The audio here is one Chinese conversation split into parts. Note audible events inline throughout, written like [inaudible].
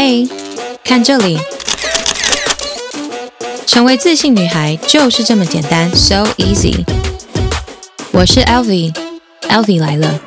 嘿，看这里，成为自信女孩就是这么简单，so easy。我是 Elvi，Elvi 来了。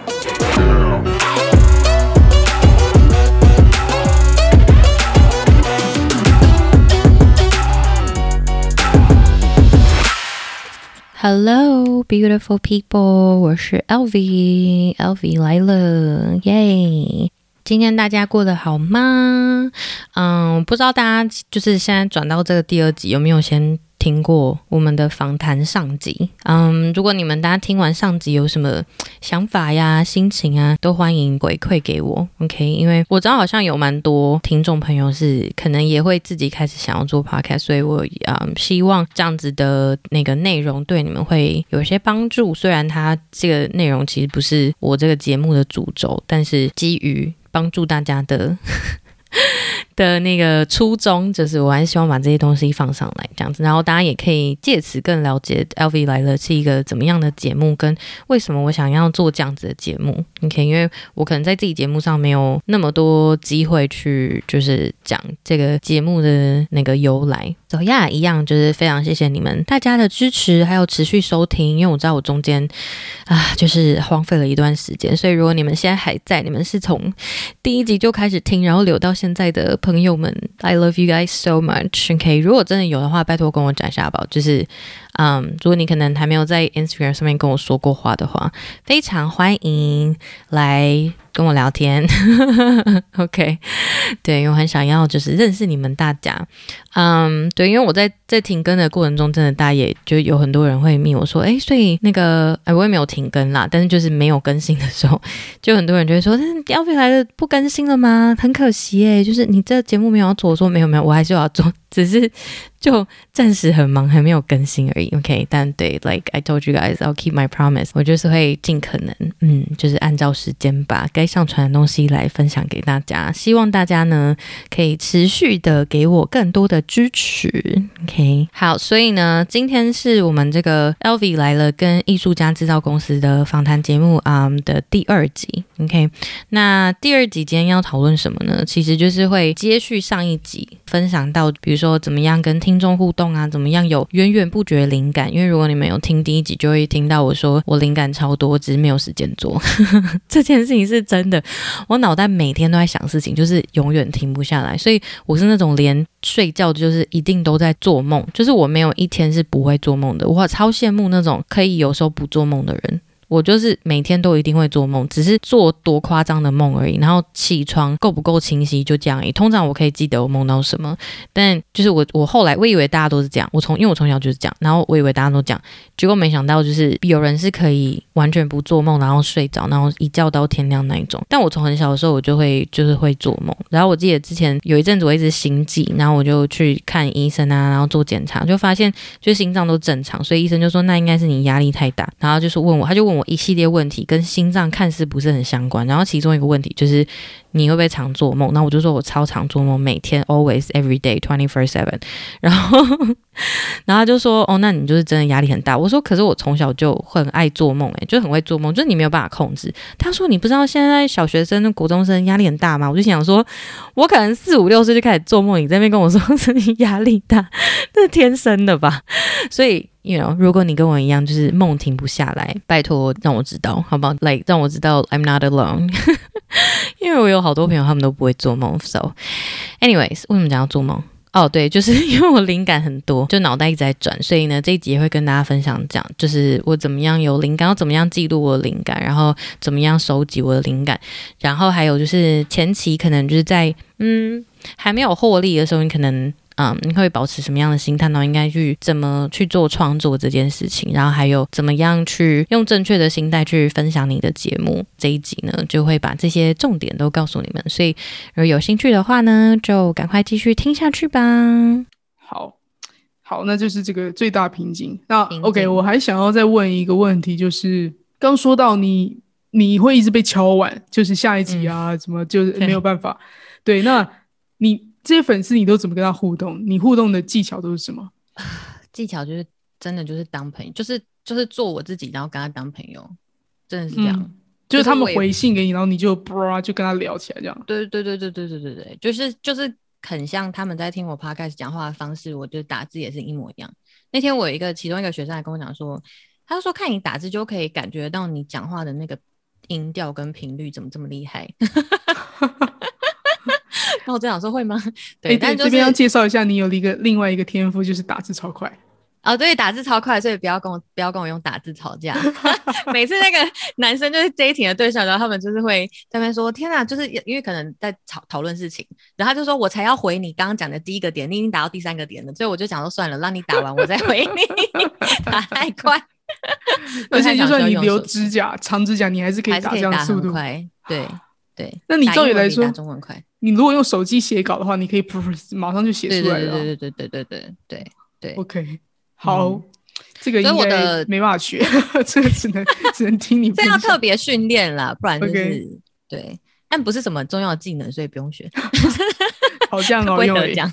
Hello, beautiful people，我是 Elvi，Elvi 来了，耶！ 今天大家过得好吗？嗯，不知道大家就是现在转到这个第二集有没有先听过我们的访谈上集？嗯，如果你们大家听完上集有什么想法呀、心情啊，都欢迎回馈给我。OK，因为我知道好像有蛮多听众朋友是可能也会自己开始想要做 Podcast，所以我嗯希望这样子的那个内容对你们会有些帮助。虽然它这个内容其实不是我这个节目的主轴，但是基于帮助大家的 [laughs] 的那个初衷，就是我还是希望把这些东西放上来，这样子，然后大家也可以借此更了解 LV 来了是一个怎么样的节目，跟为什么我想要做这样子的节目。OK，因为我可能在自己节目上没有那么多机会去，就是讲这个节目的那个由来。走呀，一样就是非常谢谢你们大家的支持，还有持续收听，因为我知道我中间啊就是荒废了一段时间，所以如果你们现在还在，你们是从第一集就开始听，然后留到现在的朋友们，I love you guys so much。OK，如果真的有的话，拜托跟我讲一下吧。就是，嗯，如果你可能还没有在 Instagram 上面跟我说过话的话，非常欢迎来。跟我聊天，[laughs] OK，对，我很想要就是认识你们大家，嗯，对，因为我在在停更的过程中，真的大家也就有很多人会密我说，哎，所以那个，哎，我也没有停更啦，但是就是没有更新的时候，[laughs] 就很多人就会说，但是 lv 来了不更新了吗？很可惜哎，就是你这节目没有要做，我说没有没有，我还是要做。只是就暂时很忙，还没有更新而已。OK，但对，like I told you guys, I'll keep my promise。我就是会尽可能，嗯，就是按照时间把该上传的东西来分享给大家。希望大家呢可以持续的给我更多的支持。OK，好，所以呢，今天是我们这个 LV 来了跟艺术家制造公司的访谈节目啊、的第二集。OK，那第二集今天要讨论什么呢？其实就是会接续上一集分享到，比如。说怎么样跟听听众互动啊？怎么样有源源不绝灵感？因为如果你们有听第一集，就会听到我说我灵感超多，只是没有时间做。[laughs] 这件事情是真的，我脑袋每天都在想事情，就是永远停不下来。所以我是那种连睡觉就是一定都在做梦，就是我没有一天是不会做梦的。我超羡慕那种可以有时候不做梦的人。我就是每天都一定会做梦，只是做多夸张的梦而已。然后起床够不够清晰，就这样而已。通常我可以记得我梦到什么，但就是我我后来我以为大家都是这样，我从因为我从小就是这样，然后我以为大家都这样，结果没想到就是有人是可以完全不做梦，然后睡着，然后一觉到天亮那一种。但我从很小的时候我就会就是会做梦。然后我记得之前有一阵子我一直心悸，然后我就去看医生啊，然后做检查，就发现就心脏都正常，所以医生就说那应该是你压力太大，然后就是问我，他就问 [laughs] 我。一系列问题跟心脏看似不是很相关，然后其中一个问题就是你会不会常做梦？那我就说我超常做梦，每天 always every day twenty four seven。然后，[laughs] 然后他就说哦，那你就是真的压力很大。我说可是我从小就很爱做梦，诶，就很会做梦，就是你没有办法控制。他说你不知道现在小学生、国中生压力很大吗？我就想说，我可能四五六岁就开始做梦，你在那边跟我说是你压力大，[laughs] 这是天生的吧？所以。You know，如果你跟我一样，就是梦停不下来，拜托让我知道，好不好？Like 让我知道 I'm not alone，因为我有好多朋友，他们都不会做梦。So，anyways，为什么讲要做梦？哦、对，就是 [laughs] 因为我灵感很多，就脑袋一直在转，所以呢，这一集会跟大家分享讲，就是我怎么样有灵感，要怎么样记录我的灵感，然后怎么样收集我的灵感，然后还有就是前期可能就是在嗯还没有获利的时候，你可能。嗯，你会保持什么样的心态呢？应该去怎么去做创作这件事情，然后还有怎么样去用正确的心态去分享你的节目。这一集呢，就会把这些重点都告诉你们。所以，如果有兴趣的话呢，就赶快继续听下去吧。好，好，那就是这个最大瓶颈。那 OK，我还想要再问一个问题，就是刚说到你你会一直被敲碗，就是下一集啊，怎、嗯、么就是没有办法？对，那你。这些粉丝你都怎么跟他互动？你互动的技巧都是什么？[sighs] 技巧就是真的就是当朋友，就是就是做我自己，然后跟他当朋友，真的是这样。就是他们回信给你，然后你就啵就跟他聊起来这样。对对对对对对对对，就是就是很像他们在听我 podcast 讲话的方式，我就打字也是一模一样。那天我有一个其中一个学生还跟我讲说，他说看你打字就可以感觉到你讲话的那个音调跟频率怎么这么厉害。[laughs] 那我这样说会吗？[laughs] 对，欸、但、就是、这边要介绍一下，你有一个另外一个天赋，就是打字超快。哦，对，打字超快，所以不要跟我不要跟我用打字吵架。[laughs] [laughs] 每次那个男生就是 dating 的对象，然后他们就是会在那边说：“天哪！”就是因为可能在讨讨论事情，然后他就说：“我才要回你刚刚讲的第一个点，你已经打到第三个点了。”所以我就想说：“算了，让你打完我再回你。”打太快，而且就算你留指甲、长指甲，你还是可以打这样速度快。对对，那你照理来说，中文快。你如果用手机写稿的话，你可以 [laughs] 马上就写出来了。对对对对对对对对对。OK。好，嗯、这个应该没办法学，[laughs] 这个只能只能听你。这要特别训练了，不然就是、okay. 对，但不是什么重要技能，所以不用学。[laughs] 好像哦，用讲。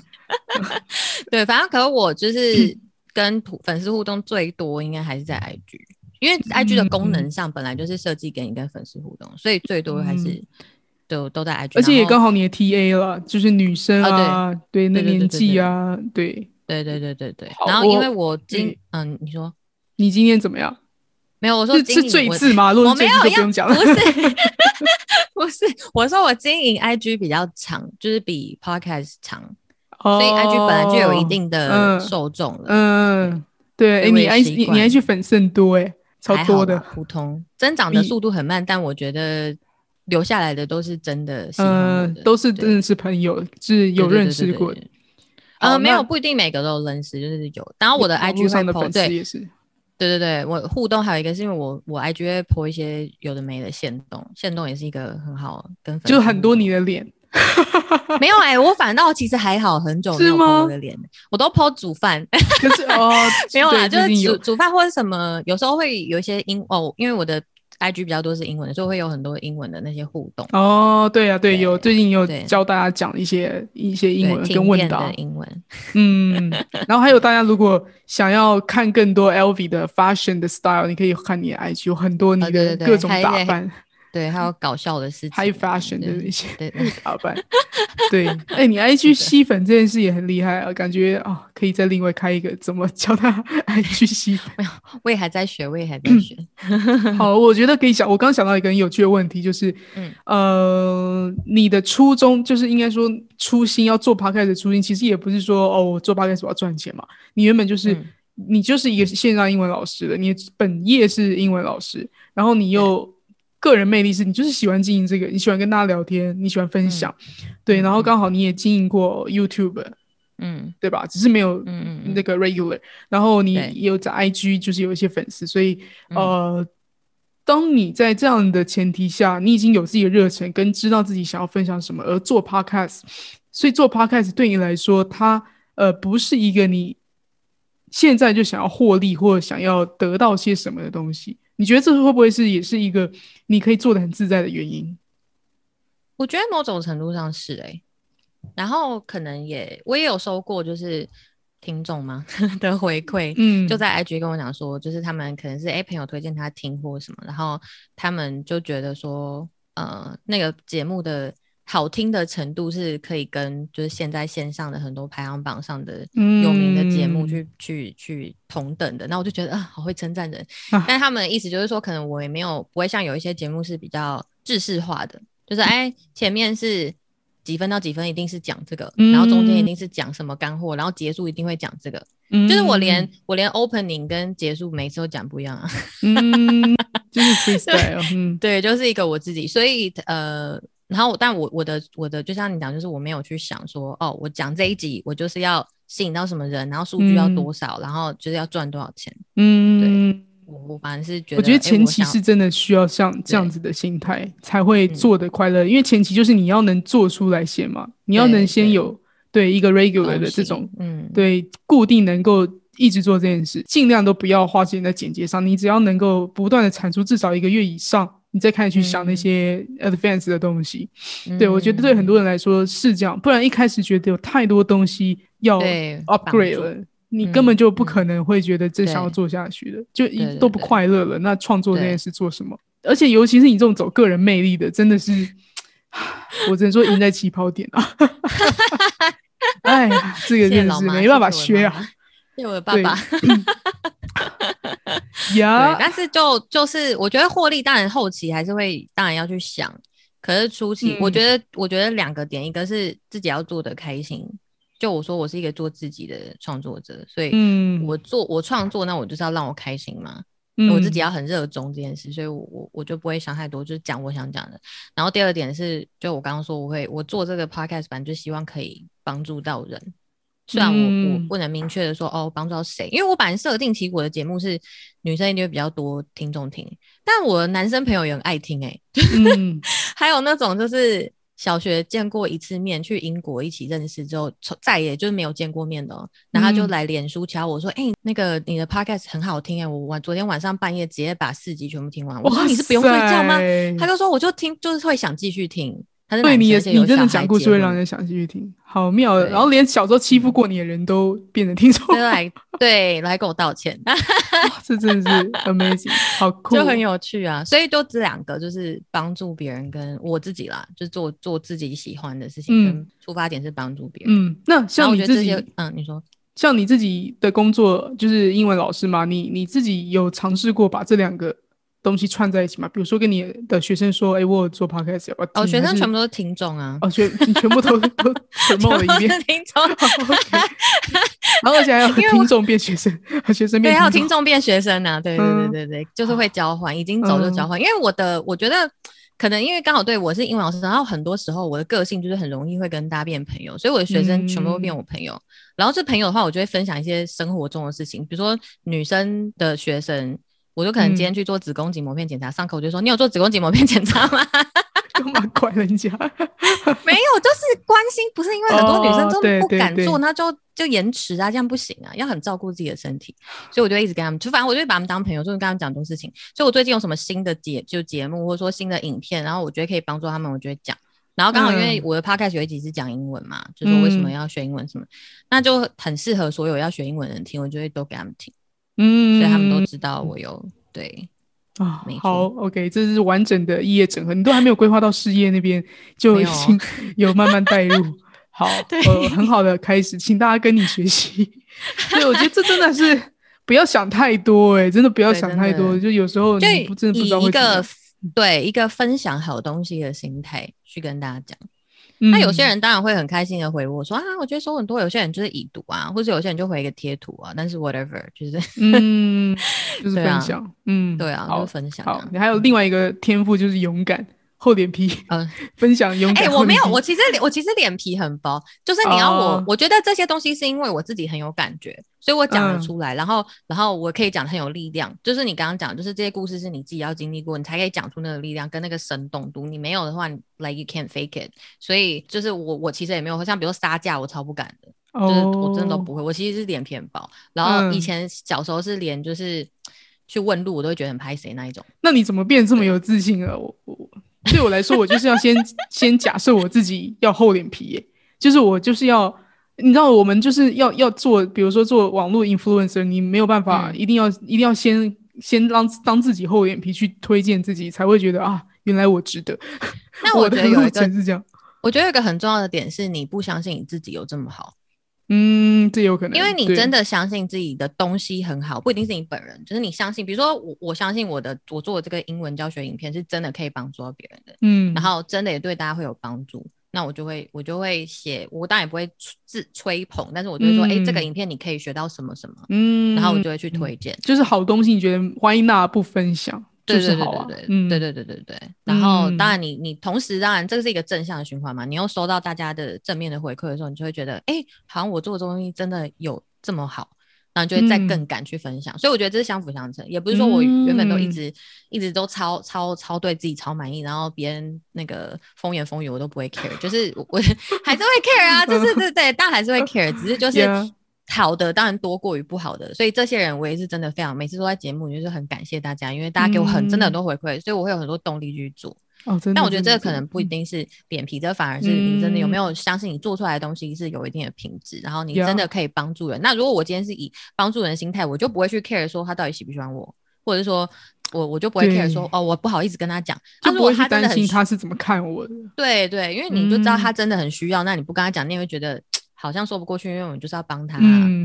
对，反正可能我就是跟粉丝互动最多，应该还是在 IG，因为 IG 的功能上本来就是设计给你跟粉丝互动，所以最多还是都都在 IG，而且也刚好你的 TA 了，就是女生啊，哦、对，对，那年纪啊，对，对，对，对，对。对。然后因为我今嗯，你说。你今天怎么样？没有，我说是最字吗？我没有不用讲了，不是 [laughs] 不是，我说我经营 IG 比较长，就是比 Podcast 长，哦、所以 IG 本来就有一定的受众了。嗯，嗯对，哎，你 IG 你你 IG 粉丝很多哎，超多的，普通。增长的速度很慢，但我觉得留下来的都是真的，嗯，都是真的是朋友，是有认识过的。呃，没有，不一定每个都有认识，就是有。然后我的 IG 上的粉丝也是，对对对，我互动还有一个是因为我我 IG 会 po 一些有的没的线动，线动也是一个很好跟就很多你的脸，没有哎、欸，我反倒其实还好，很久没有 po 我的脸，我都 po 煮饭，可是哦，[laughs] 没有啦，就是煮煮饭或者什么，有时候会有一些英哦，因为我的。IG 比较多是英文的，所以会有很多英文的那些互动。哦，对呀、啊，对，有最近有教大家讲一些一些英文跟问答的英文。[laughs] 嗯，然后还有大家如果想要看更多 LV 的 fashion 的 style，你可以看你的 IG，有很多你的各种打扮。哦对，还有搞笑的事情，high fashion 的那些 [laughs] 打扮。对，哎、欸，[laughs] 你 IG 吸粉这件事也很厉害啊，感觉啊、哦，可以再另外开一个，怎么教他 IG [laughs] 吸粉？没有，我也还在学，我也还在学。嗯、好，我觉得可以想，我刚想到一个很有趣的问题，就是，嗯，呃，你的初衷，就是应该说初心要做 podcast 的初心，其实也不是说哦，我做 podcast 我要赚钱嘛。你原本就是、嗯，你就是一个线上英文老师的，你本业是英文老师，然后你又。个人魅力是你就是喜欢经营这个，你喜欢跟大家聊天，你喜欢分享，嗯、对，然后刚好你也经营过 YouTube，嗯，对吧？只是没有那个 regular，、嗯、然后你也有在 IG，就是有一些粉丝，所以呃，当你在这样的前提下，你已经有自己的热忱，跟知道自己想要分享什么，而做 Podcast，所以做 Podcast 对你来说，它呃不是一个你现在就想要获利或者想要得到些什么的东西。你觉得这会不会是也是一个你可以做的很自在的原因？我觉得某种程度上是哎、欸，然后可能也我也有收过就是听众嘛 [laughs] 的回馈，嗯，就在 IG 跟我讲说，就是他们可能是诶朋友推荐他听或什么，然后他们就觉得说，呃，那个节目的。好听的程度是可以跟就是现在线上的很多排行榜上的有名的节目去、嗯、去去同等的，那我就觉得啊，好会称赞人、啊。但他们的意思就是说，可能我也没有不会像有一些节目是比较制式化的，就是哎前面是几分到几分一定是讲这个，嗯、然后中间一定是讲什么干货，然后结束一定会讲这个、嗯，就是我连我连 opening 跟结束每次都讲不一样啊，嗯，就是 [laughs] freestyle，嗯，对，就是一个我自己，所以呃。然后，但我我的我的就像你讲，就是我没有去想说，哦，我讲这一集，我就是要吸引到什么人，然后数据要多少，嗯、然后就是要赚多少钱。嗯，对，我我反正是觉得，我觉得前期是真的需要像这样子的心态才会做的快乐，因为前期就是你要能做出来先嘛，你要能先有对，一个 regular 的这种，嗯，对，固定能够一直做这件事，尽量都不要花钱在剪接上，你只要能够不断的产出至少一个月以上。你再开始去想那些 advance 的东西，嗯、对，我觉得对很多人来说是这样，不然一开始觉得有太多东西要 upgrade 了，你根本就不可能会觉得这想要做下去的，就一都不快乐了。那创作这件事做什么？而且尤其是你这种走个人魅力的，真的是，我只能说赢在起跑点啊！[laughs] 哎，这个真的是没办法学啊。谢谢我的爸爸。[laughs] [laughs] [laughs] 呀，但是就就是我觉得获利当然后期还是会当然要去想，可是初期我觉得、嗯、我觉得两个点，一个是自己要做的开心。就我说我是一个做自己的创作者，所以我做我创作，那我就是要让我开心嘛。嗯、我自己要很热衷这件事，所以我我我就不会想太多，就是讲我想讲的。然后第二点是，就我刚刚说，我会我做这个 podcast 版，就希望可以帮助到人。虽然我、嗯、我不能明确的说哦，帮助到谁，因为我本来设定起我的节目是女生一定会比较多听众听，但我的男生朋友也很爱听哎、欸，[laughs] 嗯、还有那种就是。小学见过一次面，去英国一起认识之后，再也就是没有见过面的、喔。然后他就来脸书敲我说：“哎、嗯欸，那个你的 podcast 很好听哎、欸，我晚昨天晚上半夜直接把四集全部听完。”我说：“你是不用睡觉吗？”他就说：“我就听，就是会想继续听。”对，你也你真的讲故事会让人想继续听，好妙的。然后连小时候欺负过你的人都变成听众来，对，来跟我道歉。这真的是 [laughs] amazing，好酷，就很有趣啊。所以就这两个，就是帮助别人跟我自己啦，就做做自己喜欢的事情，跟出发点是帮助别人。嗯，那像你自己，嗯，你说，像你自己的工作就是英文老师嘛？你你自己有尝试过把这两个？东西串在一起嘛，比如说跟你的学生说，哎、欸，我有做 podcast，要不要？哦，学生全部都是听众啊，哦，全全部都都沉默了一遍，[laughs] 听众，[laughs] 然后而且还有听众变学生，[laughs] 学生变，对，还有听众变学生呢、啊，对对对对对，嗯、就是会交换，已经走就交换，嗯、因为我的我觉得可能因为刚好对我是英文老师，然后很多时候我的个性就是很容易会跟大家变朋友，所以我的学生全部都变我朋友，嗯、然后这朋友的话，我就会分享一些生活中的事情，比如说女生的学生。我就可能今天去做子宫颈膜片检查，嗯、上课我就说：“你有做子宫颈膜片检查吗？” [laughs] 干嘛怪人家？[laughs] 没有，就是关心，不是因为很多女生都不敢做，那、哦、就就延迟啊，这样不行啊，要很照顾自己的身体，所以我就一直跟他们，就反正我就把他们当朋友，就是跟他们讲很多事情。所以我最近有什么新的节就节目，或者说新的影片，然后我觉得可以帮助他们，我就会讲。然后刚好因为我的 podcast 有一集是讲英文嘛，嗯、就说为什么要学英文什么，那就很适合所有要学英文的人听，我就会都给他们听。嗯，所以他们都知道我有对啊，好，OK，这是完整的异业整合，你都还没有规划到事业那边，就已经 [laughs] 有慢慢带入，好，[laughs] 呃，很好的开始，请大家跟你学习。[laughs] 对，我觉得这真的是不要想太多，哎，真的不要想太多，就有时候你不真的不知道会怎么。对，一个分享好东西的心态去跟大家讲。那有些人当然会很开心的回我说啊，我觉得收很多。有些人就是已读啊，或者有些人就回一个贴图啊。但是 whatever，就是嗯，就是分享，嗯，对啊，好分享。好，你还有另外一个天赋就是勇敢。厚脸皮，嗯，[laughs] 分享勇敢。哎，我没有，我其实我其实脸皮很薄，就是你要我，我觉得这些东西是因为我自己很有感觉，所以我讲得出来，然后然后我可以讲很有力量。就是你刚刚讲，就是这些故事是你自己要经历过，你才可以讲出那个力量跟那个生动度。你没有的话，like you can't fake it。所以就是我我其实也没有，像比如说杀价，我超不敢的，就是我真的都不会。我其实是脸皮很薄，然后以前小时候是连就是去问路，我都会觉得很拍谁那一种。那你怎么变这么有自信啊？我我。对我来说，我就是要先 [laughs] 先假设我自己要厚脸皮耶，就是我就是要，你知道，我们就是要要做，比如说做网络 influencer，你没有办法，嗯、一定要一定要先先让当自己厚脸皮去推荐自己，才会觉得啊，原来我值得。那我觉得有一个是这样，我觉得有一个很重要的点是，你不相信你自己有这么好。嗯，这有可能，因为你真的相信自己的东西很好，不一定是你本人，就是你相信。比如说我，我相信我的我做的这个英文教学影片是真的可以帮助到别人的，嗯，然后真的也对大家会有帮助，那我就会我就会写，我当然也不会自吹捧，但是我就会说，哎、嗯欸，这个影片你可以学到什么什么，嗯，然后我就会去推荐，就是好东西，你觉得欢迎大家不分享。对对对对对，嗯，对对对对对。然后当然你你同时当然这个是一个正向的循环嘛，你又收到大家的正面的回馈的时候，你就会觉得，哎，好像我做的东西真的有这么好，然后就会再更敢去分享。所以我觉得这是相辅相成，也不是说我原本都一直一直都超超超对自己超满意，然后别人那个风言风语我都不会 care，就是我 [laughs] 还是会 care 啊，就是对 [laughs] 对，但还是会 care，只是就是。好的当然多过于不好的，所以这些人我也是真的非常，每次都在节目就是很感谢大家，因为大家给我很真的很多回馈，嗯、所以我会有很多动力去做。哦，真的。但我觉得这个可能不一定是脸皮，这反而是你真的有没有相信你做出来的东西是有一定的品质，然后你真的可以帮助人。嗯、那如果我今天是以帮助人的心态，我就不会去 care 说他到底喜不喜欢我，或者说我我就不会 care 说哦，我不好意思跟他讲，就不会去担心他是怎么看我的。对对，因为你就知道他真的很需要，嗯、那你不跟他讲，你也会觉得好像说不过去，因为我们就是要帮他，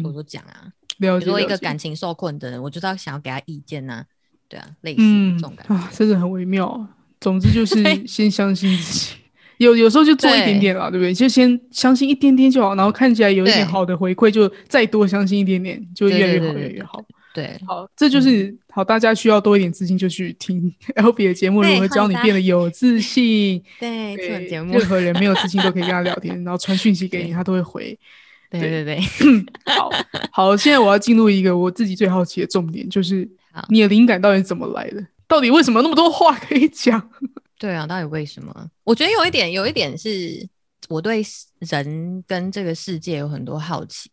或者说讲啊。比如说一个感情受困的人，我就是要想要给他意见呐、啊，对啊，类似这种感觉、嗯、啊，真的很微妙。总之就是先相信自己，有有时候就做一点点啦，对，对不对？就先相信一点点就好，然后看起来有一点好的回馈，就再多相信一点点，就越来越好，越来越好。对，好，这就是、嗯、好。大家需要多一点自信，就去听 [laughs] Elvi 的节目，如何教你变得有自信。[laughs] 对，这种节目，任何人没有自信都可以跟他聊天，[laughs] 然后传讯息给你，他都会回。对对对，好好。现在我要进入一个我自己最好奇的重点，就是你的灵感到底是怎么来的？到底为什么那么多话可以讲？对啊，到底为什么？我觉得有一点，有一点是我对人跟这个世界有很多好奇，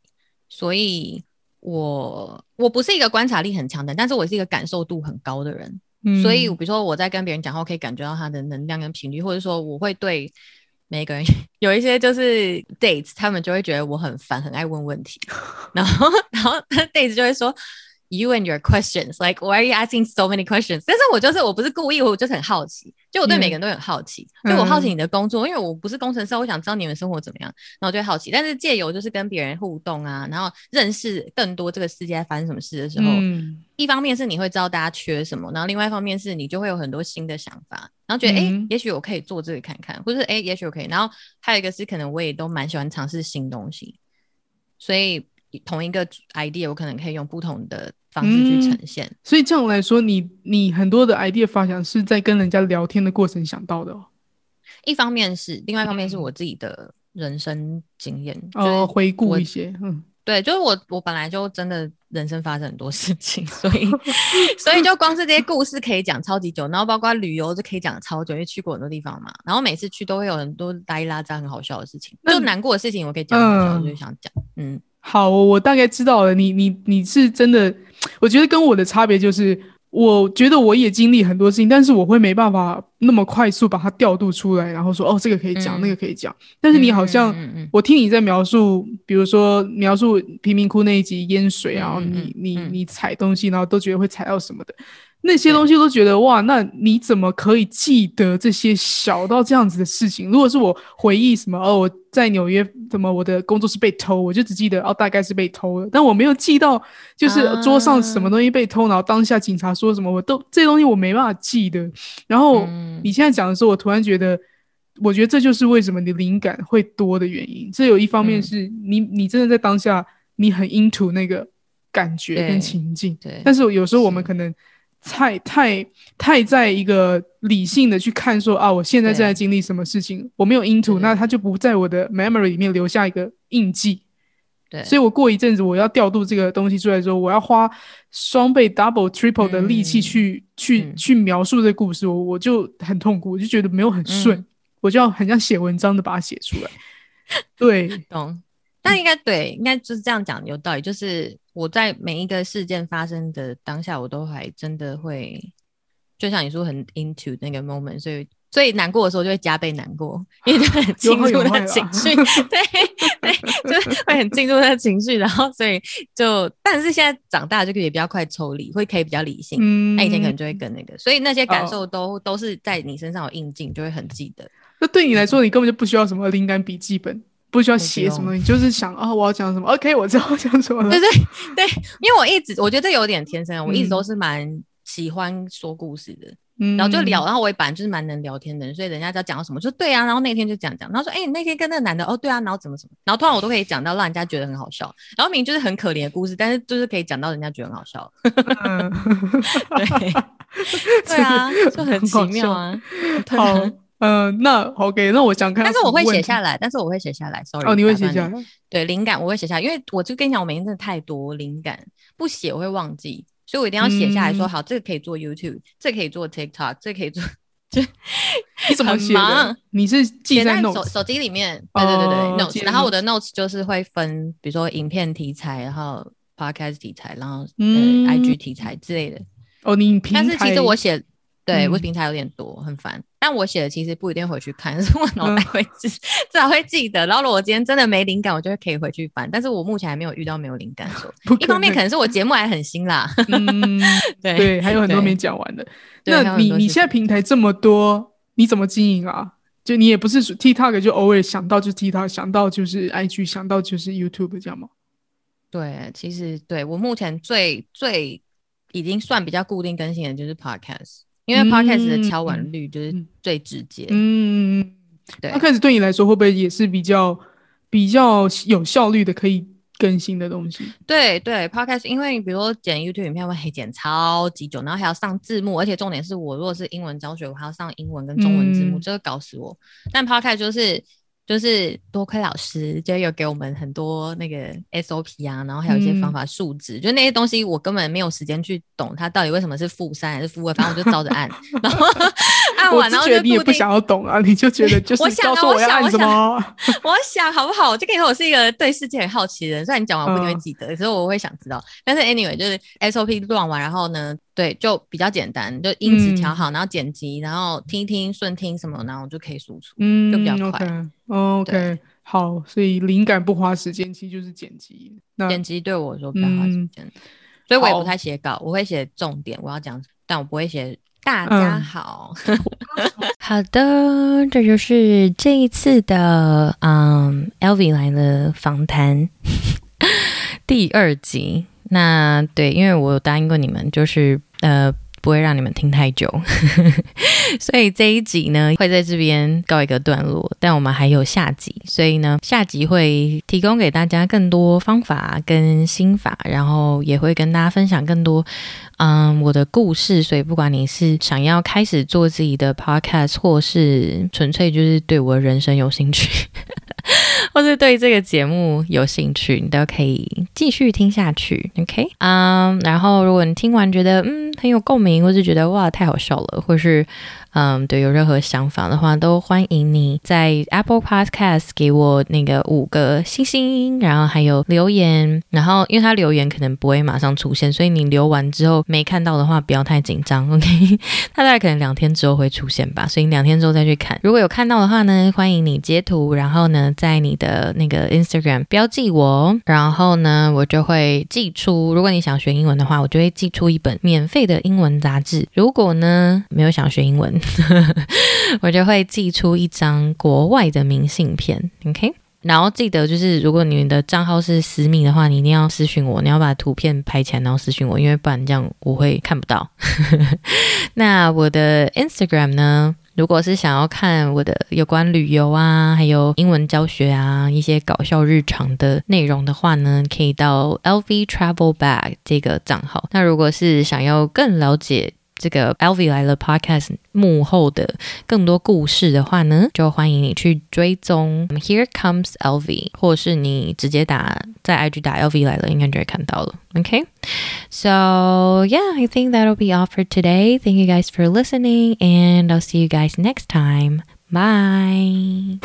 所以。我我不是一个观察力很强的，但是我是一个感受度很高的人，嗯，所以比如说我在跟别人讲话，我可以感觉到他的能量跟频率，或者说我会对每个人 [laughs] 有一些就是 dates，他们就会觉得我很烦，很爱问问题，[laughs] 然后 [laughs] 然后 dates 就会说。You and your questions, like why are you asking so many questions？但是我就是我不是故意，我就是很好奇，就我对每个人都很好奇，就、嗯、我好奇你的工作，因为我不是工程师，我想知道你们生活怎么样，然后我就好奇。但是借由就是跟别人互动啊，然后认识更多这个世界在发生什么事的时候，嗯、一方面是你会知道大家缺什么，然后另外一方面是你就会有很多新的想法，然后觉得哎、嗯欸，也许我可以做这个看看，或者哎、欸，也许我可以。然后还有一个是可能我也都蛮喜欢尝试新东西，所以同一个 idea 我可能可以用不同的。方式去呈现、嗯，所以这样来说，你你很多的 idea 发想是在跟人家聊天的过程想到的哦。一方面是，另外一方面是我自己的人生经验，哦，就是、回顾一些，嗯，对，就是我我本来就真的人生发生很多事情，[laughs] 所以所以就光是这些故事可以讲超级久，然后包括旅游就可以讲超久，因为去过很多地方嘛，然后每次去都会有很多拉一拉杂很好笑的事情，就难过的事情我可以讲，嗯、我就想讲，嗯。好，我大概知道了。你你你是真的，我觉得跟我的差别就是，我觉得我也经历很多事情，但是我会没办法那么快速把它调度出来，然后说哦，这个可以讲，嗯、那个可以讲。但是你好像，我听你在描述，比如说描述贫民窟那一集淹水啊，然后你你你踩东西，然后都觉得会踩到什么的。那些东西都觉得哇，那你怎么可以记得这些小到这样子的事情？如果是我回忆什么哦，我在纽约怎么我的工作室被偷，我就只记得哦，大概是被偷了，但我没有记到就是桌上什么东西被偷，然后当下警察说什么，我都这些东西我没办法记得。然后你现在讲的时候，我突然觉得，我觉得这就是为什么你灵感会多的原因。这有一方面是你你真的在当下你很 into 那个感觉跟情境，对。但是有时候我们可能。太太太在一个理性的去看说啊，我现在正在经历什么事情，我没有 into，那它就不在我的 memory 里面留下一个印记。对，所以我过一阵子我要调度这个东西出来的时候，我要花双倍 double triple 的力气去、嗯、去、嗯、去描述这个故事，我我就很痛苦，我就觉得没有很顺，嗯、我就要很像写文章的把它写出来。对，懂。但应该对，应该就是这样讲有道理，就是。我在每一个事件发生的当下，我都还真的会，就像你说很 into 那个 moment，所以所以难过的时候就会加倍难过，因为就很进入那个情绪，[laughs] 对对，就是会很进入那个情绪，然后所以就，但是现在长大就可以比较快抽离，会可以比较理性，嗯，那以前可能就会更那个，所以那些感受都、哦、都是在你身上有印记，就会很记得。那对你来说，你根本就不需要什么灵感笔记本。不需要写什么，东西就是想啊、哦，我要讲什么？OK，我知道我讲什么了。对对 [laughs] 对，因为我一直我觉得这有点天生，我一直都是蛮喜欢说故事的，嗯、然后就聊，然后我也本来就是蛮能聊天的人，所以人家在讲到什么，就对啊，然后那天就讲讲，然后说，哎、欸，你那天跟那个男的，哦，对啊，然后怎么怎么，然后突然我都可以讲到让人家觉得很好笑，然后明明就是很可怜的故事，但是就是可以讲到人家觉得很好笑，[laughs] [laughs] 嗯、对对啊，就很奇妙啊，好。嗯、呃，那 OK，那我想看，但是我会写下来，但是我会写下来，sorry。哦，你会写下来？对，灵感我会写下来，因为我就跟你讲，我每天真的太多灵感，不写我会忘记，所以我一定要写下来说，嗯、好，这个可以做 YouTube，这个可以做 TikTok，这个可以做，就 [laughs] 你怎么写的？你是记在，在手手机里面？对对对对、哦、，notes。然后我的 notes 就是会分，比如说影片题材，然后 podcast 题材，然后嗯、呃、IG 题材之类的。哦，你平台，但是其实我写。对，我平台有点多，很烦。但我写的其实不一定回去看，[laughs] 但是我脑袋会记，至少会记得。然后如果我今天真的没灵感，我就会可以回去翻。但是我目前还没有遇到没有灵感的。[laughs] 一方面可能是我节目还很新啦，嗯，[laughs] 对对，还有很多没讲完的。那你你现在平台这么多，你怎么经营啊？就你也不是 TikTok，就偶尔想到就是 TikTok，想到就是 IG，想到就是 YouTube 这样吗？对，其实对我目前最最已经算比较固定更新的就是 Podcast，因为 Podcast 的敲完率就是最直接。嗯，对。Podcast 对你来说会不会也是比较比较有效率的可以更新的东西？对对，Podcast，因为比如说剪 YouTube 影片会剪超级久，然后还要上字幕，而且重点是我如果是英文教学，我还要上英文跟中文字幕，这个搞死我。但 Podcast 就是。就是多亏老师，就有给我们很多那个 SOP 啊，然后还有一些方法数值，嗯、就那些东西我根本没有时间去懂它到底为什么是负三还是负二，反正我就照着按，[laughs] 然后按完然后就你也不想要懂啊，你就觉得就是 [laughs] 告诉我要按什么？我想，[laughs] 我想好不好？我就跟你说，我是一个对世界很好奇的人，虽然你讲完我不一定会记得，嗯、可是我会想知道。但是 anyway 就是 SOP 乱完，然后呢？对，就比较简单，就音质调好，嗯、然后剪辑，然后听一听顺听什么，然后就可以输出，嗯，就比较快。OK，, okay 好，所以灵感不花时间，其实就是剪辑。那剪辑对我说比较花时间，嗯、所以我也不太写稿，我会写重点，我要讲，但我不会写大家好。嗯、[laughs] 好的，这就是这一次的嗯，Elvie 来了访谈 [laughs] 第二集。那对，因为我有答应过你们，就是呃不会让你们听太久，[laughs] 所以这一集呢会在这边告一个段落。但我们还有下集，所以呢下集会提供给大家更多方法跟心法，然后也会跟大家分享更多嗯我的故事。所以不管你是想要开始做自己的 podcast，或是纯粹就是对我的人生有兴趣。[laughs] 或是对这个节目有兴趣，你都可以继续听下去，OK？嗯，然后如果你听完觉得嗯很有共鸣，或是觉得哇太好笑了，或是嗯对有任何想法的话，都欢迎你在 Apple Podcast 给我那个五个星星，然后还有留言。然后因为他留言可能不会马上出现，所以你留完之后没看到的话，不要太紧张，OK？[laughs] 他大概可能两天之后会出现吧，所以两天之后再去看。如果有看到的话呢，欢迎你截图，然后呢在你的那个 Instagram 标记我，然后呢，我就会寄出。如果你想学英文的话，我就会寄出一本免费的英文杂志。如果呢，没有想学英文，[laughs] 我就会寄出一张国外的明信片。OK，然后记得就是，如果你们的账号是私密的话，你一定要私信我，你要把图片拍起来，然后私信我，因为不然这样我会看不到。[laughs] 那我的 Instagram 呢？如果是想要看我的有关旅游啊，还有英文教学啊，一些搞笑日常的内容的话呢，可以到 LV Travel Bag 这个账号。那如果是想要更了解，这个 Elvie 来了 Podcast 幕后的更多故事的话呢，就欢迎你去追踪 Here Comes Elvie，或者是你直接打在 IG 打 Elvie 来了，应该就会看到了。OK，so yeah, I think that'll be all for today. Thank you guys for listening, and I'll see you guys next time. Bye.